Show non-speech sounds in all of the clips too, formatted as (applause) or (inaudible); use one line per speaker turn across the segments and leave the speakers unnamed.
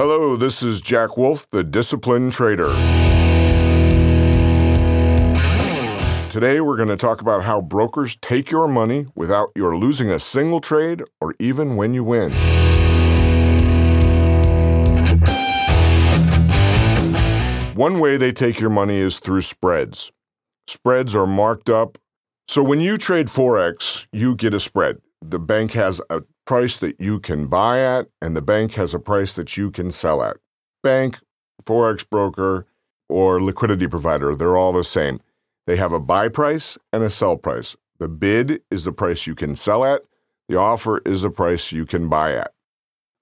Hello, this is Jack Wolf, the disciplined trader. Today, we're going to talk about how brokers take your money without your losing a single trade or even when you win. One way they take your money is through spreads. Spreads are marked up. So when you trade Forex, you get a spread. The bank has a price that you can buy at, and the bank has a price that you can sell at. Bank, Forex broker, or liquidity provider, they're all the same. They have a buy price and a sell price. The bid is the price you can sell at, the offer is the price you can buy at.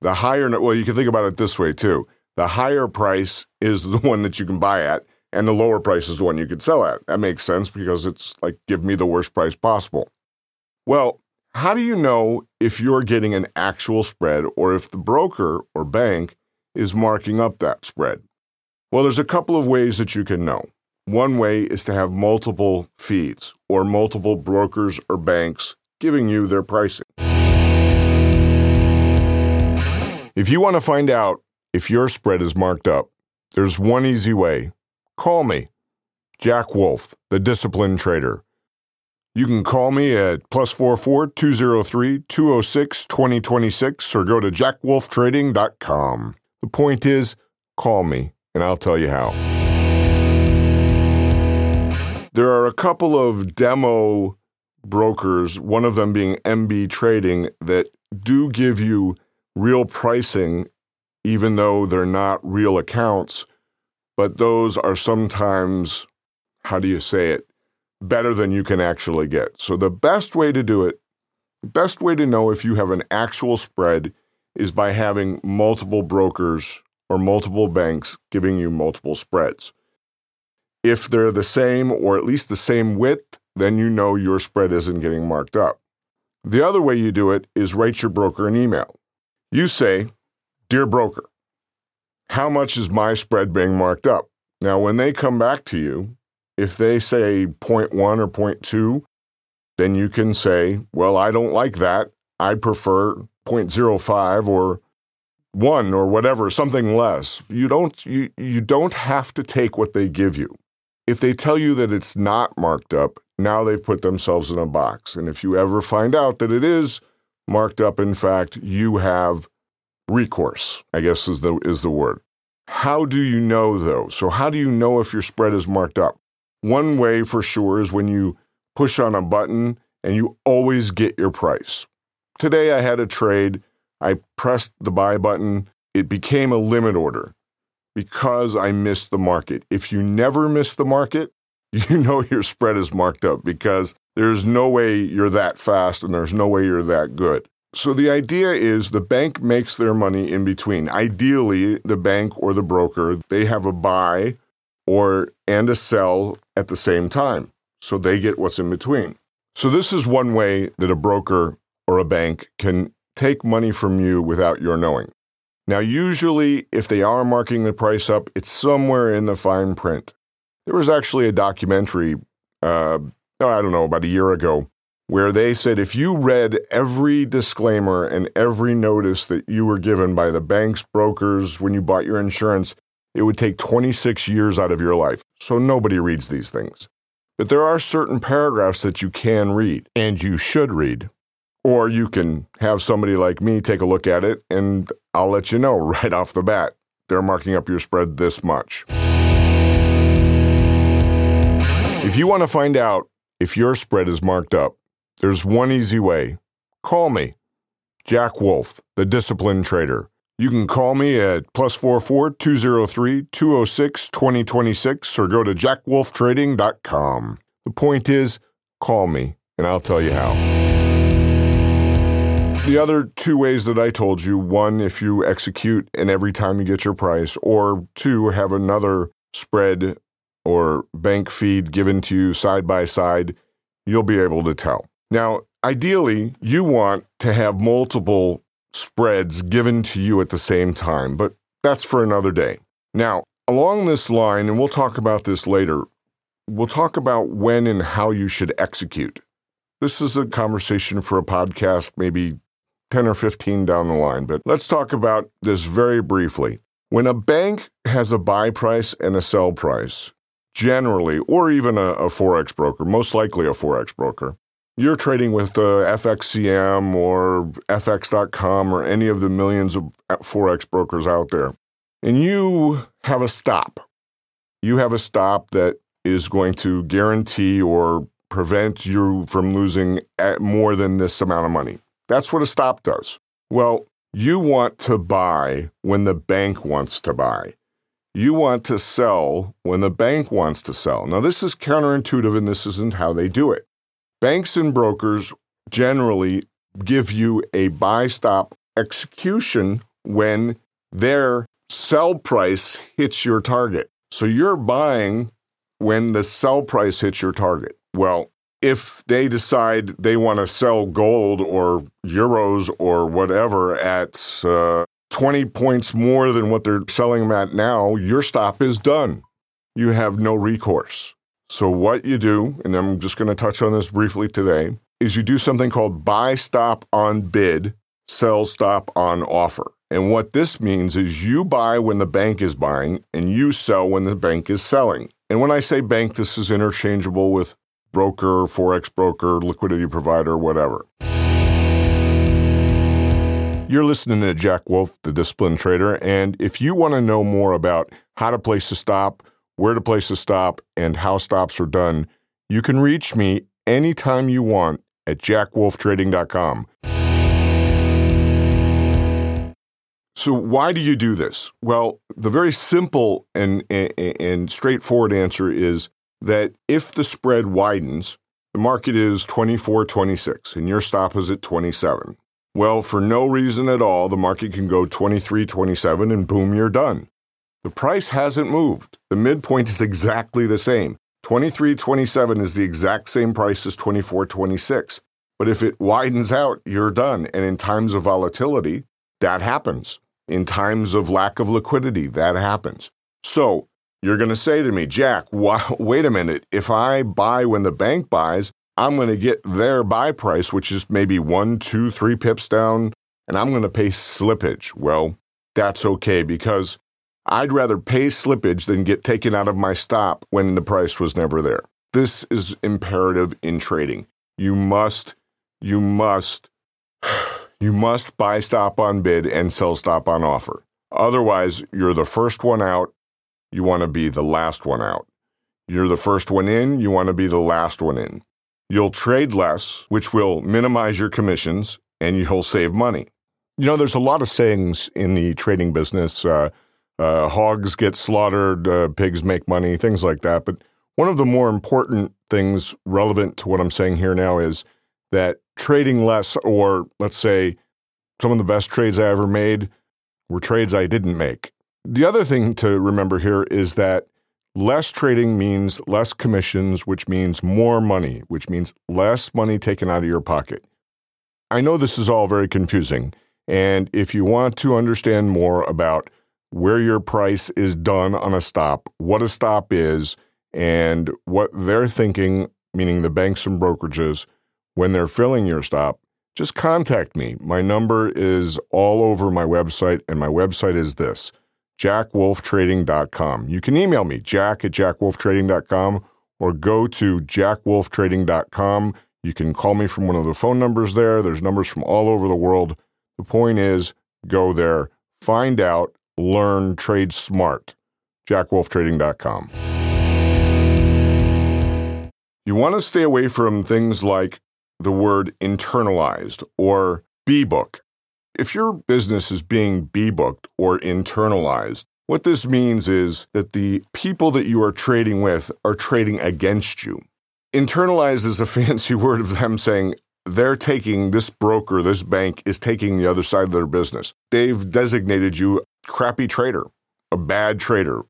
The higher, well, you can think about it this way too. The higher price is the one that you can buy at, and the lower price is the one you can sell at. That makes sense because it's like, give me the worst price possible. Well, how do you know if you're getting an actual spread or if the broker or bank is marking up that spread? Well, there's a couple of ways that you can know. One way is to have multiple feeds or multiple brokers or banks giving you their pricing. If you want to find out if your spread is marked up, there's one easy way. Call me, Jack Wolf, the disciplined trader. You can call me at plus 44 203 206 2026 or go to jackwolftrading.com. The point is, call me and I'll tell you how. There are a couple of demo brokers, one of them being MB Trading, that do give you real pricing even though they're not real accounts, but those are sometimes, how do you say it, better than you can actually get. So the best way to do it, the best way to know if you have an actual spread is by having multiple brokers or multiple banks giving you multiple spreads. If they're the same or at least the same width, then you know your spread isn't getting marked up. The other way you do it is write your broker an email. You say, Dear broker, how much is my spread being marked up? Now, when they come back to you, if they say 0.1 or 0.2, then you can say, well, I don't like that. I prefer 0.05 or 1 or whatever, something less. You don't, you, you don't have to take what they give you. If they tell you that it's not marked up, now they've put themselves in a box. And if you ever find out that it is marked up, in fact, you have recourse, I guess is the is the word. How do you know though? So how do you know if your spread is marked up? One way for sure is when you push on a button and you always get your price. Today I had a trade, I pressed the buy button, it became a limit order because I missed the market. If you never miss the market, (laughs) you know your spread is marked up because there's no way you're that fast and there's no way you're that good. So the idea is the bank makes their money in between. Ideally, the bank or the broker, they have a buy or and a sell at the same time. So they get what's in between. So this is one way that a broker or a bank can take money from you without your knowing. Now, usually, if they are marking the price up, it's somewhere in the fine print. There was actually a documentary, uh, I don't know, about a year ago, where they said if you read every disclaimer and every notice that you were given by the banks, brokers, when you bought your insurance, it would take 26 years out of your life. So nobody reads these things. But there are certain paragraphs that you can read and you should read. Or you can have somebody like me take a look at it and I'll let you know (laughs) right off the bat. They're marking up your spread this much. If you want to find out if your spread is marked up, there's one easy way. Call me, Jack Wolf, the disciplined trader. You can call me at plus 44 203 206 2026 or go to jackwolftrading.com. The point is, call me and I'll tell you how. The other two ways that I told you one, if you execute and every time you get your price, or two, have another spread or bank feed given to you side by side, you'll be able to tell. Now, ideally, you want to have multiple spreads given to you at the same time, but that's for another day. Now, along this line, and we'll talk about this later, we'll talk about when and how you should execute. This is a conversation for a podcast, maybe 10 or 15 down the line, but let's talk about this very briefly. When a bank has a buy price and a sell price, generally, or even a, a Forex broker, most likely a Forex broker, you're trading with uh, FXCM or FX.com or any of the millions of Forex brokers out there, and you have a stop. You have a stop that is going to guarantee or prevent you from losing more than this amount of money. That's what a stop does. Well, you want to buy when the bank wants to buy. You want to sell when the bank wants to sell. Now, this is counterintuitive and this isn't how they do it. Banks and brokers generally give you a buy stop execution when their sell price hits your target. So you're buying when the sell price hits your target. Well, if they decide they want to sell gold or euros or whatever at uh, 20 points more than what they're selling them at now, your stop is done. You have no recourse. So, what you do, and I'm just going to touch on this briefly today, is you do something called buy stop on bid, sell stop on offer. And what this means is you buy when the bank is buying and you sell when the bank is selling. And when I say bank, this is interchangeable with broker, forex broker, liquidity provider, whatever. You're listening to Jack Wolf, the disciplined trader, and if you want to know more about how to place a stop, where to place a stop, and how stops are done, you can reach me anytime you want at jackwolftrading.com. So, why do you do this? Well, the very simple and, and, and straightforward answer is that if the spread widens, the market is 24 26 and your stop is at 27. Well, for no reason at all, the market can go 23 27 and boom, you're done. The price hasn't moved. The midpoint is exactly the same. 23 27 is the exact same price as 24 26. But if it widens out, you're done. And in times of volatility, that happens. In times of lack of liquidity, that happens. So you're going to say to me, Jack, (laughs) wait a minute. If I buy when the bank buys, I'm going to get their buy price, which is maybe one, two, three pips down, and I'm going to pay slippage. Well, that's okay because I'd rather pay slippage than get taken out of my stop when the price was never there. This is imperative in trading. You must, you must, (sighs) you must buy stop on bid and sell stop on offer. Otherwise, you're the first one out you want to be the last one out. You're the first one in, you want to be the last one in. You'll trade less, which will minimize your commissions, and you'll save money. You know, there's a lot of sayings in the trading business. Uh, uh, hogs get slaughtered, uh, pigs make money, things like that. But one of the more important things relevant to what I'm saying here now is that trading less, or let's say some of the best trades I ever made were trades I didn't make. The other thing to remember here is that less trading means less commissions, which means more money, which means less money taken out of your pocket. I know this is all very confusing, and if you want to understand more about where your price is done on a stop, what a stop is, and what they're thinking, meaning the banks and brokerages, when they're filling your stop, just contact me. My number is all over my website, and my website is this jackwolftrading.com. You can email me, jack at jackwolftrading.com, or go to jackwolftrading.com. You can call me from one of the phone numbers there. There's numbers from all over the world. The point is, go there, find out, learn, trade smart. jackwolftrading.com. You want to stay away from things like the word internalized or B book. If your business is being B booked or internalized, what this means is that the people that you are trading with are trading against you. Internalized is a (laughs) fancy word of them saying they're taking this broker, this bank is taking the other side of their business. They've designated you crappy trader, a bad trader.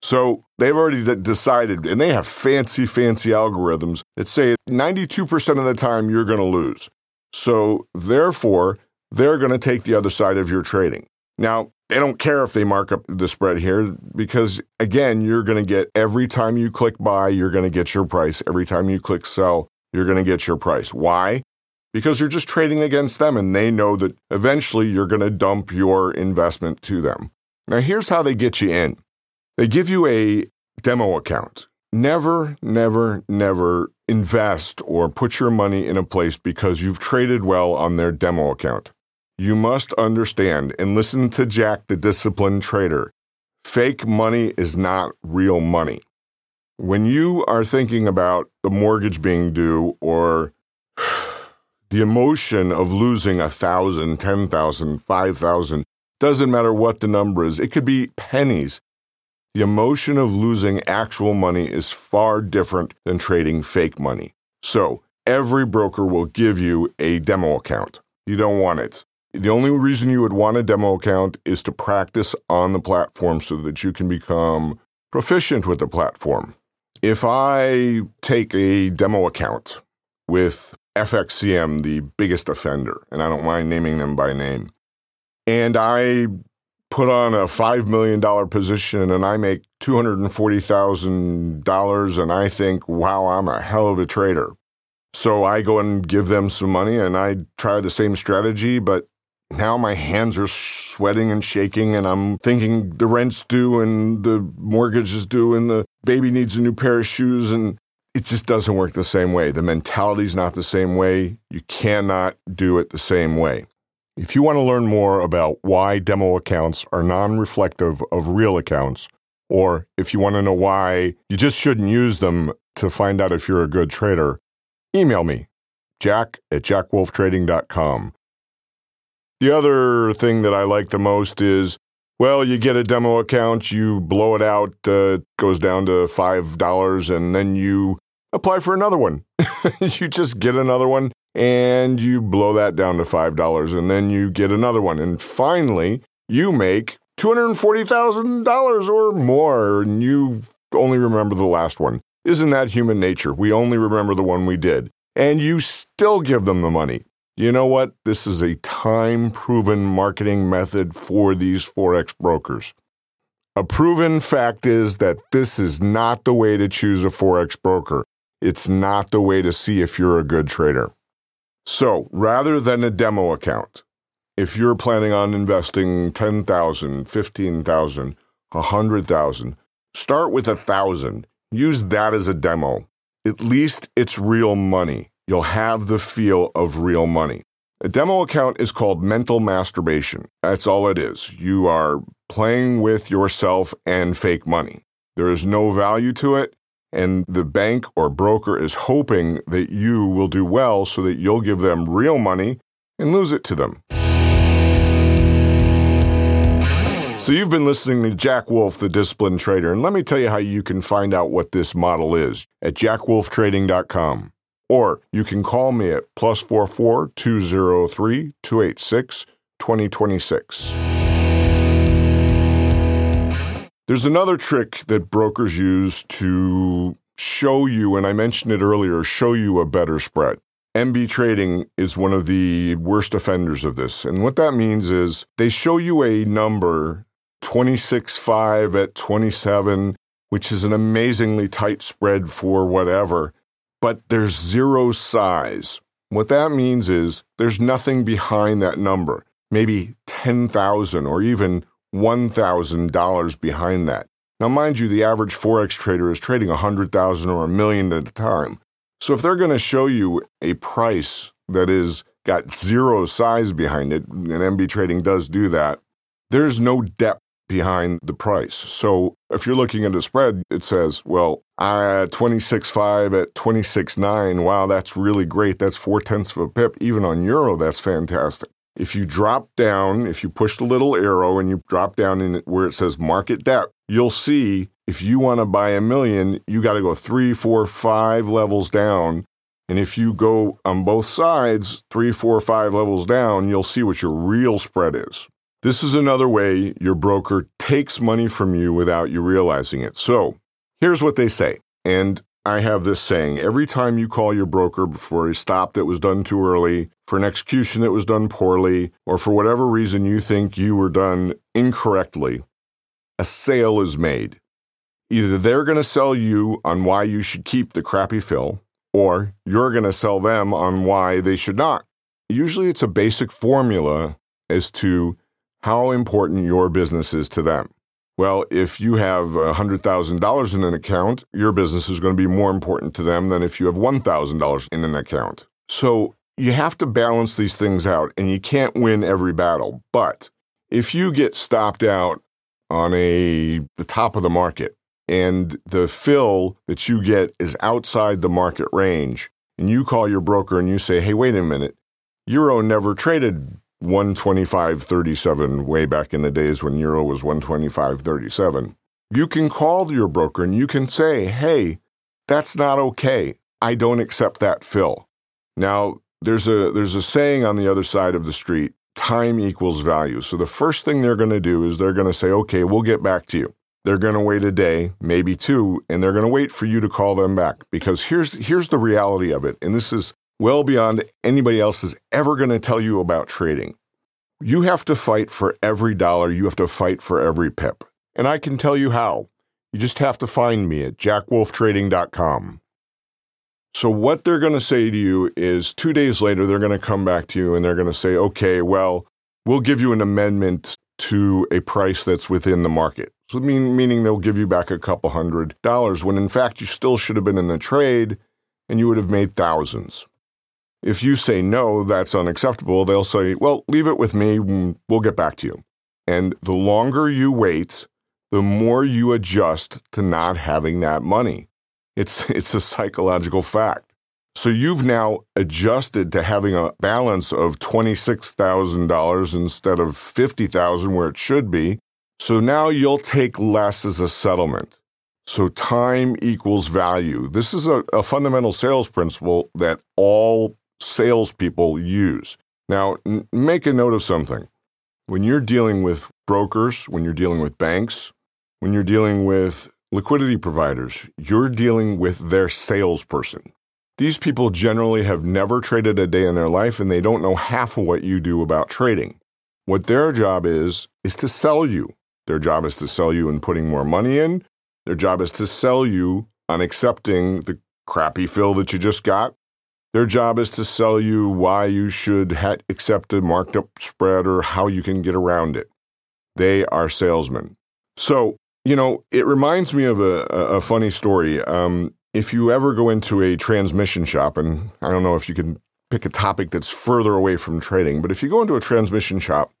So they've already decided, and they have fancy, fancy algorithms that say 92% of the time you're going to lose. So therefore, they're going to take the other side of your trading. Now, they don't care if they mark up the spread here because, again, you're going to get every time you click buy, you're going to get your price. Every time you click sell, you're going to get your price. Why? Because you're just trading against them and they know that eventually you're going to dump your investment to them. Now, here's how they get you in they give you a demo account. Never, never, never invest or put your money in a place because you've traded well on their demo account. You must understand and listen to Jack, the disciplined trader. Fake money is not real money. When you are thinking about the mortgage being due or (sighs) the emotion of losing a thousand, ten thousand, five thousand, doesn't matter what the number is, it could be pennies. The emotion of losing actual money is far different than trading fake money. So, every broker will give you a demo account. You don't want it. The only reason you would want a demo account is to practice on the platform so that you can become proficient with the platform. If I take a demo account with FXCM, the biggest offender, and I don't mind naming them by name, and I put on a $5 million position and I make $240,000 and I think, wow, I'm a hell of a trader. So I go and give them some money and I try the same strategy, but now my hands are sweating and shaking and I'm thinking the rent's due and the mortgage is due and the baby needs a new pair of shoes and it just doesn't work the same way. The mentality's not the same way. You cannot do it the same way. If you want to learn more about why demo accounts are non reflective of real accounts, or if you want to know why you just shouldn't use them to find out if you're a good trader, email me, jack at jackwolftrading.com. The other thing that I like the most is well, you get a demo account, you blow it out, uh, goes down to $5, and then you apply for another one. (laughs) you just get another one and you blow that down to $5 and then you get another one. And finally, you make $240,000 or more and you only remember the last one. Isn't that human nature? We only remember the one we did. And you still give them the money. You know what? This is a time proven marketing method for these Forex brokers. A proven fact is that this is not the way to choose a Forex broker. It's not the way to see if you're a good trader. So rather than a demo account, if you're planning on investing 10,000, 15,000, 100,000, start with a thousand. Use that as a demo. At least it's real money. You'll have the feel of real money. A demo account is called mental masturbation. That's all it is. You are playing with yourself and fake money. There is no value to it and the bank or broker is hoping that you will do well so that you'll give them real money and lose it to them. So, you've been listening to Jack Wolf, the disciplined trader, and let me tell you how you can find out what this model is at jackwolftrading.com. Or you can call me at plus 44 203 286 2026. There's another trick that brokers use to show you, and I mentioned it earlier, show you a better spread. MB Trading is one of the worst offenders of this. And what that means is they show you a number 26.5 at 27, which is an amazingly tight spread for whatever, but there's zero size. What that means is there's nothing behind that number, maybe 10,000 or even $1,000 behind that. Now, mind you, the average Forex trader is trading 100,000 or a million at a time. So if they're going to show you a price that is got zero size behind it, and MB trading does do that, there's no depth behind the price. So if you're looking at a spread, it says, well, uh, I at 26.5 at 26.9, wow, that's really great. That's four tenths of a pip. Even on Euro, that's fantastic. If you drop down, if you push the little arrow and you drop down in where it says market depth, you'll see if you want to buy a million, you got to go three, four, five levels down. And if you go on both sides, three, four, five levels down, you'll see what your real spread is. This is another way your broker takes money from you without you realizing it. So here's what they say. And I have this saying every time you call your broker for a stop that was done too early, for an execution that was done poorly, or for whatever reason you think you were done incorrectly, a sale is made. Either they're going to sell you on why you should keep the crappy fill, or you're going to sell them on why they should not. Usually it's a basic formula as to how important your business is to them. Well, if you have $100,000 in an account, your business is going to be more important to them than if you have $1,000 in an account. So you have to balance these things out and you can't win every battle. But if you get stopped out on a the top of the market and the fill that you get is outside the market range and you call your broker and you say, "Hey, wait a minute. Euro never traded 125.37 way back in the days when euro was 125.37. You can call your broker and you can say, "Hey, that's not okay. I don't accept that fill." Now, there's a there's a saying on the other side of the street, time equals value. So the first thing they're going to do is they're going to say, "Okay, we'll get back to you." They're going to wait a day, maybe two, and they're going to wait for you to call them back because here's here's the reality of it. And this is well beyond anybody else is ever going to tell you about trading. You have to fight for every dollar, you have to fight for every pip. And I can tell you how. You just have to find me at jackwolftrading.com. So, what they're going to say to you is two days later, they're going to come back to you and they're going to say, okay, well, we'll give you an amendment to a price that's within the market. So, mean, meaning they'll give you back a couple hundred dollars when in fact you still should have been in the trade and you would have made thousands. If you say no, that's unacceptable, they'll say, well, leave it with me, we'll get back to you. And the longer you wait, the more you adjust to not having that money. It's, (laughs) it's a psychological fact. So you've now adjusted to having a balance of $26,000 instead of 50,000 where it should be. So now you'll take less as a settlement. So time equals value. This is a, a fundamental sales principle that all salespeople use. Now, n- make a note of something. When you're dealing with brokers, when you're dealing with banks, when you're dealing with liquidity providers, you're dealing with their salesperson. These people generally have never traded a day in their life and they don't know half of what you do about trading. What their job is, is to sell you. Their job is to sell you in putting more money in. Their job is to sell you on accepting the crappy fill that you just got their job is to sell you why you should ha- accept a marked up spread or how you can get around it. They are salesmen. So, you know, it reminds me of a, a funny story. Um, if you ever go into a transmission shop, and I don't know if you can pick a topic that's further away from trading, but if you go into a transmission shop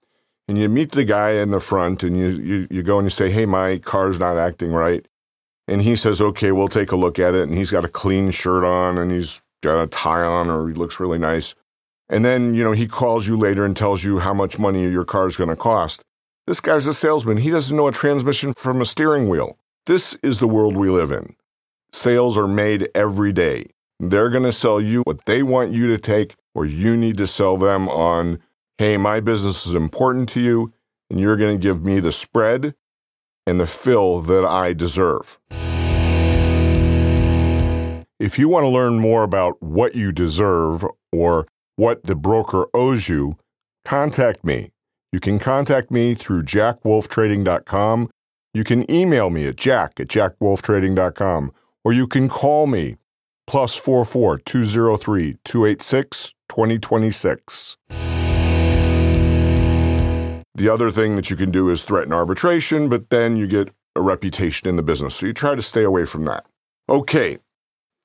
and you meet the guy in the front and you, you, you go and you say, hey, my car's not acting right. And he says, okay, we'll take a look at it. And he's got a clean shirt on and he's got a tie on or he looks really nice. And then, you know, he calls you later and tells you how much money your car is going to cost. This guy's a salesman. He doesn't know a transmission from a steering wheel. This is the world we live in. Sales are made every day. They're going to sell you what they want you to take, or you need to sell them on, hey, my business is important to you, and you're going to give me the spread and the fill that I deserve. If you want to learn more about what you deserve or what the broker owes you, contact me. You can contact me through jackwolftrading.com. You can email me at jack at jackwolftrading.com or you can call me plus 44 203 286 2026. The other thing that you can do is threaten arbitration, but then you get a reputation in the business. So you try to stay away from that. Okay,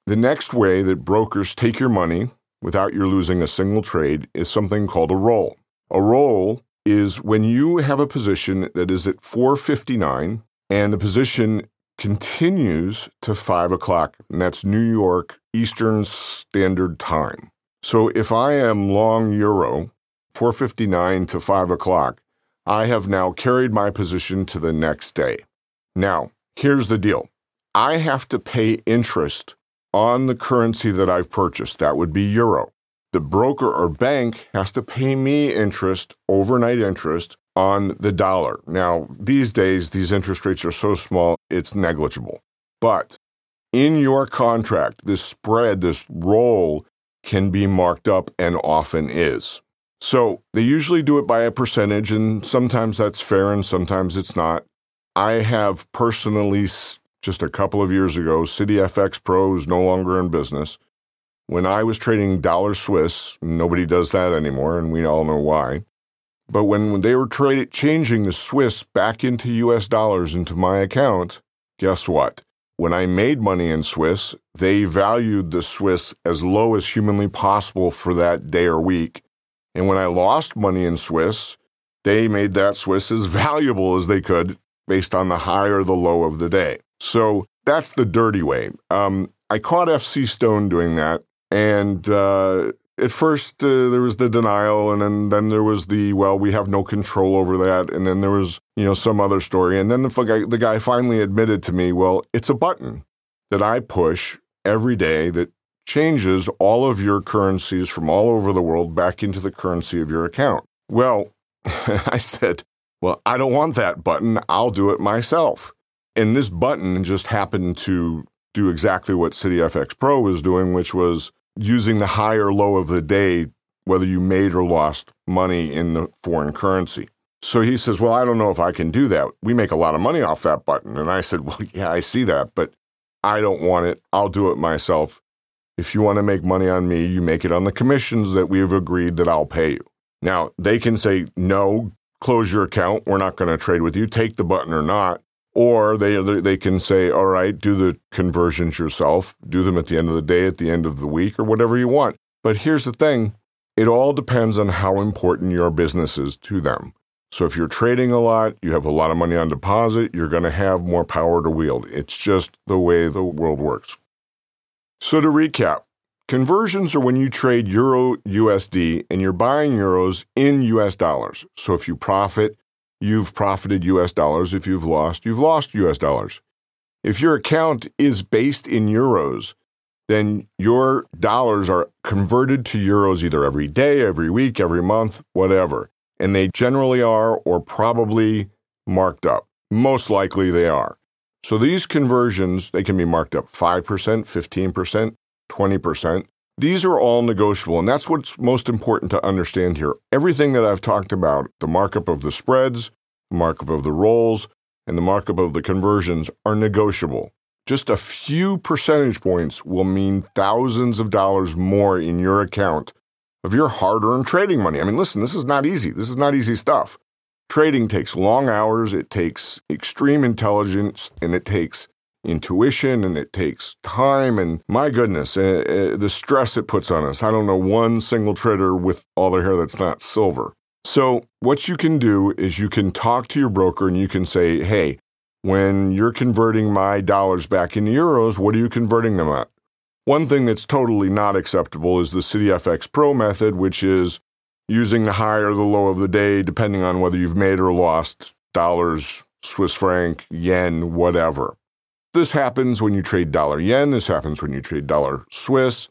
the next way that brokers take your money without you losing a single trade is something called a roll. A roll is when you have a position that is at 459 and the position continues to 5 o'clock, and that's New York Eastern Standard Time. So if I am long euro, 459 to 5 o'clock, I have now carried my position to the next day. Now, here's the deal I have to pay interest on the currency that I've purchased. That would be euro. The broker or bank has to pay me interest, overnight interest, on the dollar. Now, these days, these interest rates are so small, it's negligible. But in your contract, this spread, this roll can be marked up and often is. So they usually do it by a percentage, and sometimes that's fair and sometimes it's not. I have personally just a couple of years ago, CitiFX Pro is no longer in business. When I was trading dollar Swiss, nobody does that anymore, and we all know why. But when they were tra- changing the Swiss back into US dollars into my account, guess what? When I made money in Swiss, they valued the Swiss as low as humanly possible for that day or week. And when I lost money in Swiss, they made that Swiss as (laughs) valuable as they could based on the high or the low of the day. So that's the dirty way. Um, I caught FC Stone doing that. And uh, at first, uh, there was the denial, and then, then there was the, well, we have no control over that. And then there was, you know, some other story. And then the the guy finally admitted to me, well, it's a button that I push every day that changes all of your currencies from all over the world back into the currency of your account. Well, (laughs) I said, well, I don't want that button. I'll do it myself. And this button just happened to do exactly what CitiFX Pro was doing, which was using the high or low of the day, whether you made or lost money in the foreign currency. So he says, Well, I don't know if I can do that. We make a lot of money off that button. And I said, (laughs) Well, yeah, I see that, but I don't want it. I'll do it myself. If you want to make money on me, you make it on the commissions that we've agreed that I'll pay you. Now, they can say, No, close your account. We're not going to trade with you. Take the button or not. Or they they can say, all right, do the conversions yourself, do them at the end of the day, at the end of the week, or whatever you want. But here's the thing it all depends on how important your business is to them. So if you're trading a lot, you have a lot of money on deposit, you're going to have more power to wield. It's just the way the world works. So to recap, conversions are when you trade euro USD and you're buying euros in US dollars. So if you profit, you've profited US dollars. If you've lost, you've lost US dollars. If your account is based in euros, then your dollars are converted to euros either every day, every week, every month, whatever. And they generally are or probably marked up. Most likely they are. So these conversions, they can be marked up 5%, 15%, 20%. These are all negotiable, and that's what's most important to understand here. Everything that I've talked about, the markup of the spreads, the markup of the rolls, and the markup of the conversions are negotiable. Just a few percentage points will mean thousands of dollars more in your account of your hard earned trading money. I mean, listen, this is not easy. This is not easy stuff. Trading takes long hours, it takes extreme intelligence, and it takes intuition and it takes time and my goodness, uh, uh, the stress it puts on us. I don't know one single trader with all their hair that's not silver. So, what you can do is you can talk to your broker and you can say, hey, when you're converting my dollars back into euros, what are you converting them at? One thing that's totally not acceptable is the CitiFX Pro method, which is using the high or the low of the day, depending on whether you've made or lost dollars, Swiss franc, yen, whatever. This happens when you trade dollar yen. This happens when you trade dollar Swiss,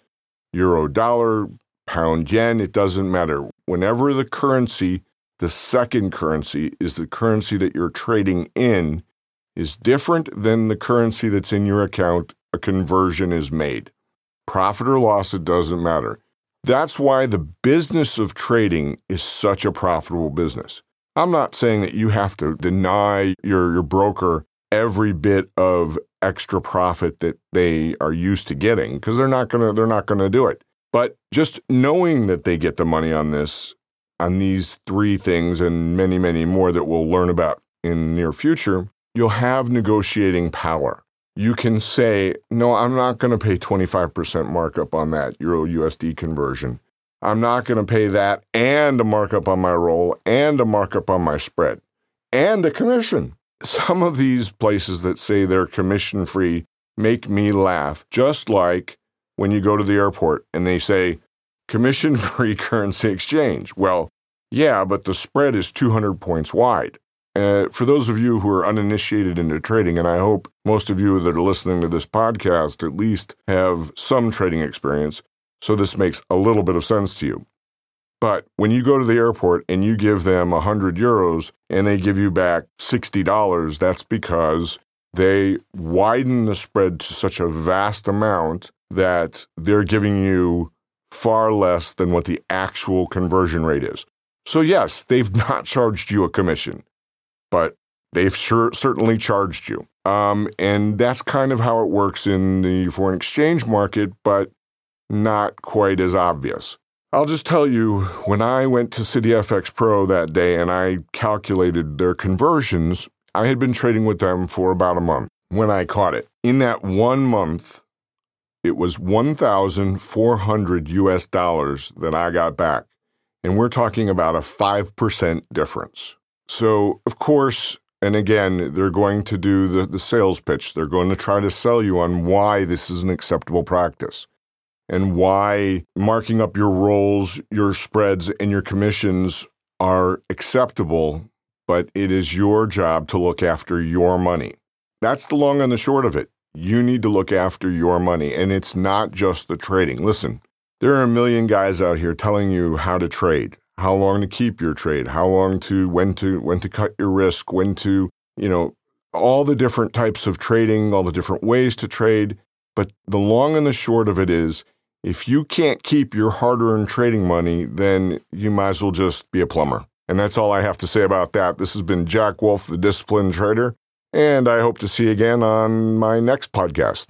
euro dollar, pound yen. It doesn't matter. Whenever the currency, the second currency, is the currency that you're trading in, is different than the currency that's in your account, a conversion is made. Profit or loss, it doesn't matter. That's why the business of trading is such a profitable business. I'm not saying that you have to deny your, your broker every bit of extra profit that they are used to getting because they're not going to they're not to do it. But just knowing that they get the money on this on these three things and many many more that we'll learn about in near future, you'll have negotiating power. You can say, "No, I'm not going to pay 25% markup on that euro USD conversion. I'm not going to pay that and a markup on my roll and a markup on my spread and a commission." Some of these places that say they're commission free make me laugh, just like when you go to the airport and they say commission free (laughs) currency exchange. Well, yeah, but the spread is 200 points wide. Uh, for those of you who are uninitiated into trading, and I hope most of you that are listening to this podcast at least have some trading experience, so this makes a little bit of sense to you. But when you go to the airport and you give them 100 euros and they give you back $60, that's because they widen the spread to such a vast amount that they're giving you far less than what the actual conversion rate is. So, yes, they've (laughs) not charged you a commission, but they've sure, certainly charged you. Um, and that's kind of how it works in the foreign exchange market, but not quite as obvious. I'll just tell you, when I went to CitiFX Pro that day and I calculated their conversions, I had been trading with them for about a month when I caught it. In that one month, it was 1,400 US dollars that I got back. And we're talking about a 5% difference. So, of course, and again, they're going to do the, the sales pitch. They're going to try to sell you on why this is an acceptable practice and why marking up your rolls, your spreads, and your commissions are acceptable, but it is your job to look after your money. That's the long and the short of it. You need to look after your money, and it's not just the trading. Listen, there are a million guys out here telling you how to trade how long to keep your trade, how long to when to when to cut your risk, when to, you know, all the different types of trading, all the different ways to trade. But the long and the short of it is if you can't keep your hard-earned trading money, then you might as well just be a plumber. And that's all I have to say about that. This has been Jack Wolf, the Disciplined Trader, and I hope to see you again on my next podcast.